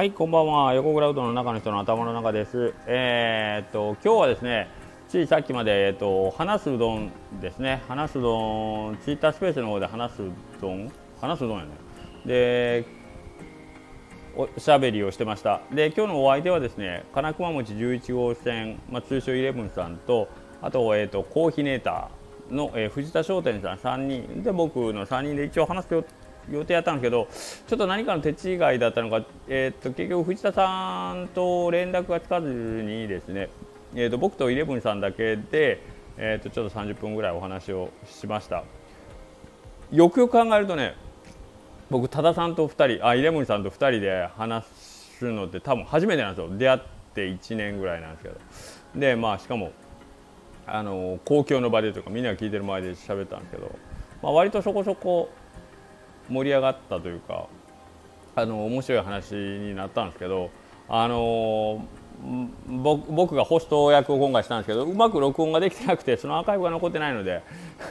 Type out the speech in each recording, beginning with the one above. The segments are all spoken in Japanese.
はい、こんばんは。横クラウドの中の人の頭の中です。えー、っと、今日はですね、ついさっきまで、えーっと、話すうどんですね。話すうどん、ツイッタースペースの方で話すうどん、話すうどんやね。で、おしゃべりをしてました。で、今日のお相手はですね、金熊餅11号線、まあ、通称イレブンさんと、あと、えーっと、コーヒネーターの、えー藤田商店さん3人で、僕の3人で一応話すよ予定やったんですけどちょっと何かの手違いだったのか、えー、と結局藤田さんと連絡がつかずにですね、えー、と僕とイレブンさんだけで、えー、とちょっと30分ぐらいお話をしました。よくよく考えるとね僕多田さんと2人あイレブンさんと2人で話すのって多分初めてなんですよ。出会って1年ぐらいなんですけど。でまあしかもあの公共の場でとかみんなが聞いてる前で喋ったんですけど、まあ、割とそこそこ盛り上がったというかあの面白い話になったんですけどあの僕がホスト役を今回したんですけどうまく録音ができてなくてそのアーカイブが残ってないので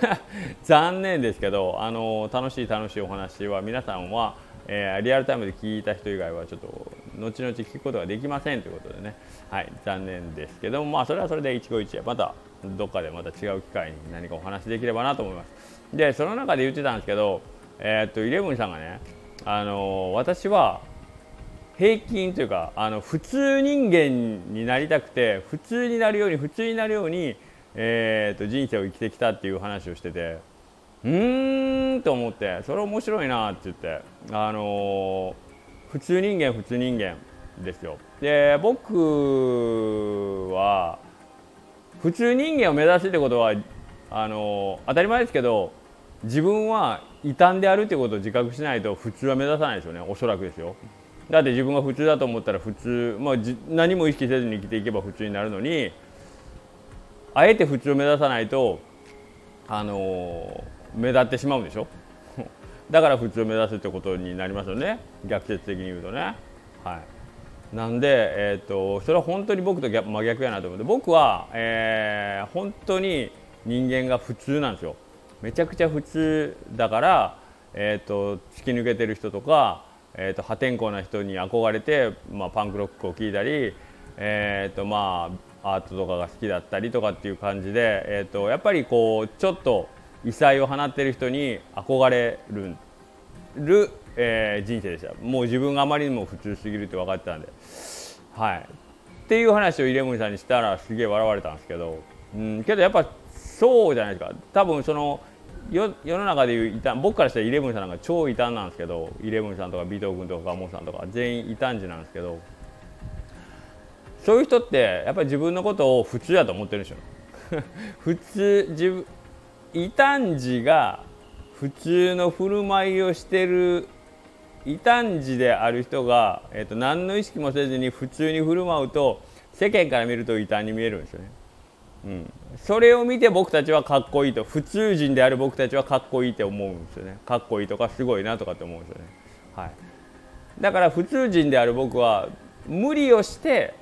残念ですけどあの楽しい楽しいお話は皆さんは、えーリアルタイムで聞いた人以外はちょっと後々聞くことができませんということでね、はい、残念ですけどもまあそれはそれで一期一会またどっかでまた違う機会に何かお話できればなと思います。でその中で言ってたんですけどえーっとイレブンさんがね、あの私は平均というかあの普通人間になりたくて普通になるように普通になるように、えーっと人生を生きてきたっていう話をしててうーんと思ってそれ面白いなって言って、あの普通人間普通人間ですよ。で僕は普通人間を目指すってことはあの当たり前ですけど自分は異端であるということを自覚しないと普通は目指さないですよね。おそらくですよ。だって自分が普通だと思ったら普通、まあ、何も意識せずに生きていけば普通になるのにあえて普通を目指さないとあの目立ってしまうんでしょ？だから普通を目指すってことになりますよね。逆説的に言うとね。はい。なんで、えー、とそれは本当に僕と真逆やなと思って。僕は、えー本当に人間が普通なんですよ。めちゃくちゃ普通だから、えー、と突き抜けてる人とか、えー、と破天荒な人に憧れて、まあ、パンクロックを聴いたり、えーとまあ、アートとかが好きだったりとかっていう感じで、えー、とやっぱりこうちょっと異彩を放ってる人に憧れるる、えー人生でした。もう自分があまりにも普通すぎるって分かってたんで。はい。っていう話をイレブンさんにしたらすげえ笑われたんですけど、うん、けどやっぱそうじゃないですか。多分その世世の中でいう異端僕からしたらイレブンさんなんか超異端なんですけどイレブンさんとか尾藤君とかモさんとか全員異端児なんですけどそういう人ってやっぱり自分のことを普通だと思ってるんですよ 普通自分異端児が普通の振る舞いをしてる異端児である人が、えっと何の意識もせずに普通に振る舞うと世間から見ると異端に見えるんですよね。うん、それを見て僕たちはかっこいいと普通人である僕たちはかっこいいって思うんですよね。かっこいいとかすごいなとかって思うんですよね、はい、だから普通人である僕は無理をして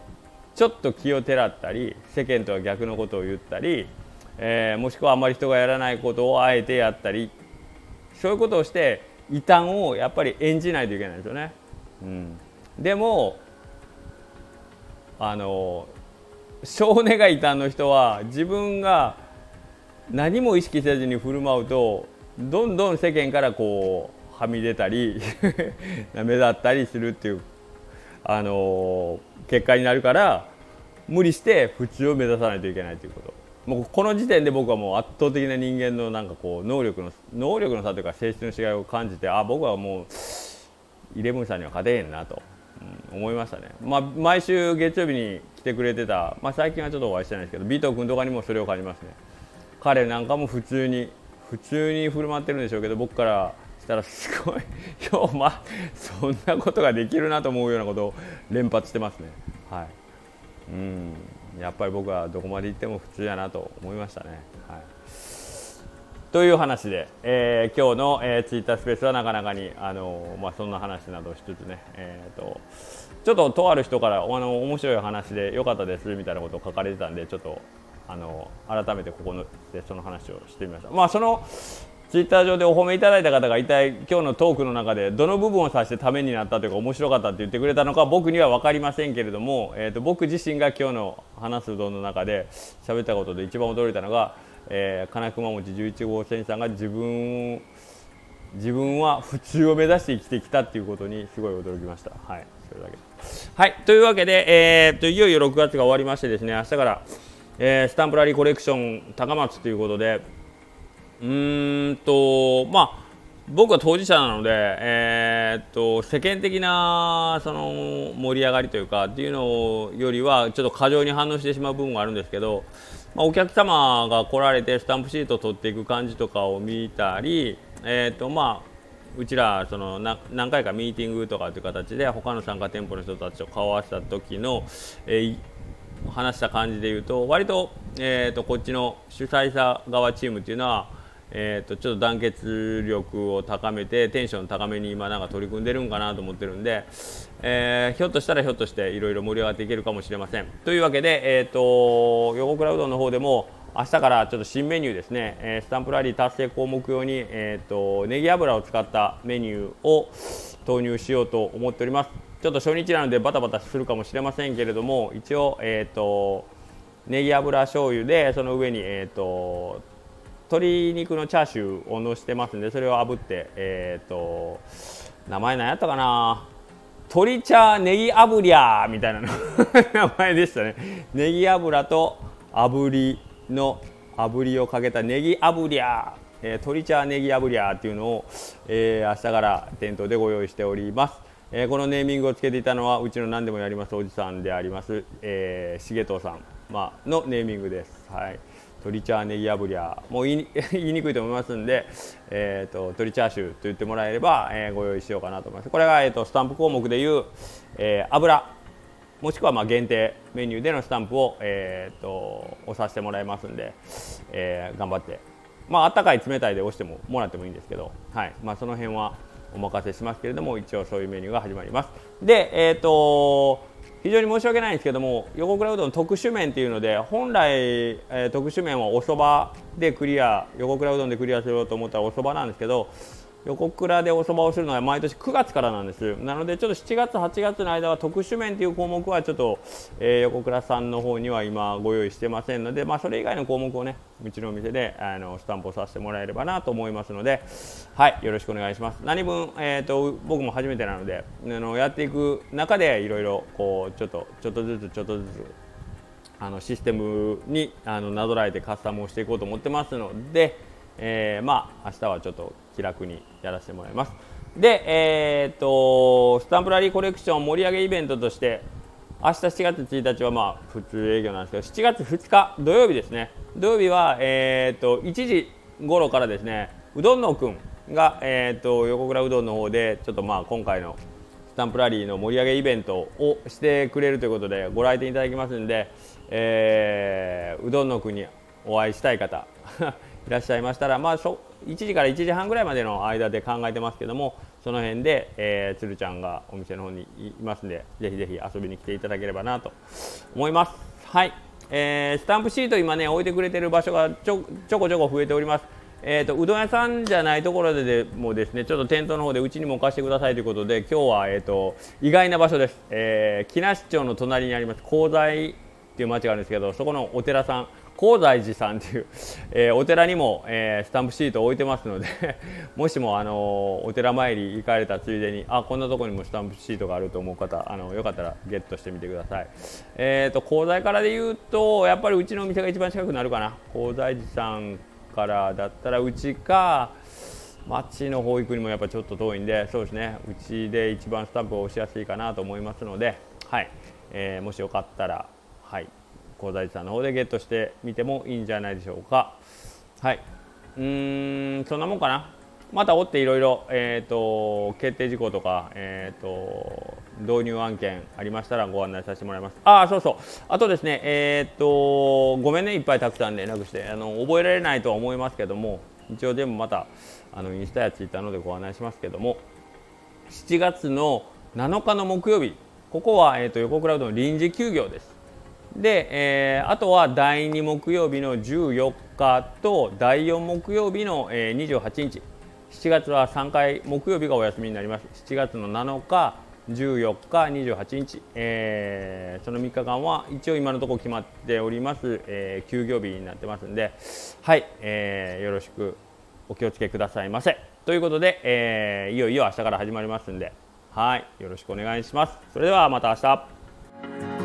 ちょっと気をてらったり世間とは逆のことを言ったり、えーもしくはあんまり人がやらないことをあえてやったりそういうことをして異端をやっぱり演じないといけないですよね、うん、でもあの少年が異端の人は自分が何も意識せずに振る舞うとどんどん世間からこうはみ出たり 目立ったりするっていう、あの結果になるから無理して普通を目指さないといけないということ。もうこの時点で僕はもう圧倒的な人間のなんかこう能力の能力の差というか性質の違いを感じてあ僕はもうイレブンさんには勝てへんなと、うん思いましたね、まあ、毎週月曜日に来てくれてた、まあ、最近はちょっとお会いしてないですけど尾藤君とかにもそれを感じますね。彼なんかも普通に普通に振る舞ってるんでしょうけど僕からしたらすごい ようまそんなことができるなと思うようなことを連発してますね。はい。うん。やっぱり僕はどこまで行っても普通やなと思いましたね。はい。という話で、えー今日の、えーツイッタースペースはなかなかに、あのまあ、そんな話などしつつね、えー、とちょっととある人からあの面白い話で良かったですみたいなことを書かれてたんでちょっとあの改めてここのでその話をしてみました。まあそのツイッター上でお褒めいただいた方が一体今日のトークの中でどの部分を指してためになったというか面白かったって言ってくれたのか僕には分かりませんけれども、えー、と僕自身が今日の話すうどんの中で喋ったことで一番驚いたのが、えー、金熊餅11号線さんが自分自分は普通を目指して生きてきたっていうことにすごい驚きました。はい、それだけ。はい、というわけで、えー、といよいよ6月が終わりましてですね明日から、えー、スタンプラリーコレクション高松ということでうーんとまあ僕は当事者なので、えー、っと世間的なその盛り上がりというかっていうのよりはちょっと過剰に反応してしまう部分があるんですけど、まあ、お客様が来られてスタンプシートを取っていく感じとかを見たり、えー、とまあうちらその何回かミーティングとかという形で他の参加店舗の人たちと顔を合わせた時の、えー、話した感じで言うと割と,、えーとこっちの主催者側チームっていうのはえーと、ちょっと団結力を高めてテンション高めに今なんか取り組んでるんかなと思ってるんで、えー、ひょっとしたらひょっとしていろいろ盛り上がっていけるかもしれません。というわけで、えーと、横倉うどんの方でも明日からちょっと新メニューですね、えー、スタンプラリー達成項目用に、えーと、ネギ油を使ったメニューを投入しようと思っております。ちょっと初日なのでバタバタするかもしれませんけれども一応、えー、とネギ油醤油でその上に、えー、と鶏肉のチャーシューをのしてますんでそれを炙ってえっ、ー、と名前何やったかな？鶏茶ネギ炙りゃみたいな 名前でしたね。ネギ油と炙りの炙りをかけたネギ炙りゃえー、鶏茶ネギ炙りゃっていうのを、えー、明日から店頭でご用意しております、えー、このネーミングをつけていたのはうちの何でもやりますおじさんであります、えー、重藤さん、まあのネーミングです。はい。鶏チャーネギ炙りゃもう言い 言いにくいと思いますんで、えーと、鶏チャーシューと言ってもらえれば、えー、ご用意しようかなと思います。これが、えーと、スタンプ項目でいう、えー、油もしくはまあ限定メニューでのスタンプを、えーと、押させてもらいますんで、えー、頑張って。まああったかい冷たいで押してももらってもいいんですけど、はい。まあ、その辺はお任せしますけれども一応そういうメニューが始まります。でえっ、ー、と非常に申し訳ないんですけども横倉うどん特殊麺っていうので本来、えー、特殊麺はおそばでクリア横倉うどんでクリアしようと思ったらおそばなんですけど横倉でおそばをするのは毎年9月からなんです。なのでちょっと7月8月の間は特殊麺という項目はちょっと、えー、横倉さんの方には今ご用意してませんので、まあ、それ以外の項目をねうちのお店であのスタンプをさせてもらえればなと思いますので。はいよろしくお願いします。何分、えーと、僕も初めてなのであのやっていく中でいろいろこうちょっとちょっとずつちょっとずつあのシステムにあのなぞらえてカスタムをしていこうと思ってますので、えー、まあ明日はちょっと気楽にやらせてもらいます。で、えーと、スタンプラリーコレクション盛り上げイベントとして明日7月1日はまあ普通営業なんですけど7月2日土曜日ですね。土曜日は、えーと、1時頃からですねうどんのくんが、えーと、横倉うどんの方でちょっとまあ今回のスタンプラリーの盛り上げイベントをしてくれるということでご来店いただきますんで、えー、うどんのくんにお会いしたい方いらっしゃいましたら、まあ、1時から1時半ぐらいまでの間で考えてますけどもその辺で、えー、つるちゃんがお店の方にいますんでぜひぜひ遊びに来ていただければなと思います。はいえー、スタンプシート今ね置いてくれてる場所がちょちょこちょこ増えております。えーと、うどん屋さんじゃないところででもですねちょっと店頭の方でうちにも置かせてくださいということで今日は、えーと、意外な場所です、えー、木梨町の隣にあります香西っていう町があるんですけどそこのお寺さん高財寺さんという、えー、お寺にも、えー、スタンプシートを置いてますので もしも、あのお寺参り行かれたついでにあこんなとこにもスタンプシートがあると思う方あのよかったらゲットしてみてください、えーと、高財からで言うとやっぱりうちのお店が一番近くなるかな。高財寺さんからだったらうちか町の方行くにもやっぱちょっと遠いんでそうですね。うちで一番スタンプを押しやすいかなと思いますので、はい。えー、もしよかったら高大寺さんの方でゲットしてみてもいいんじゃないでしょうかはいうんそんなもんかなまた追っていろいろ、えーと、決定事項とか、えーと、導入案件ありましたらご案内させてもらいます。ああ、そうそう。あとですね、えっ、ー、と、ごめんね、いっぱいたくさん連絡して、あの覚えられないとは思いますけども、一応全部またあのインスタやツイッターのでご案内しますけども、7月の7日の木曜日、ここは、えーと、と横クラウドの臨時休業です。で、えー、あとは第2木曜日の14日と第4木曜日の、えー、28日。7月は3回木曜日がお休みになります。7月の7日14日28日、えー、その3日間は一応今のところ決まっております、えー、休業日になってますんで。はい、えー、よろしくお気をつけくださいませ。ということで、え、いよいよ明日から始まりますんで。はいよろしくお願いします。それではまた明日。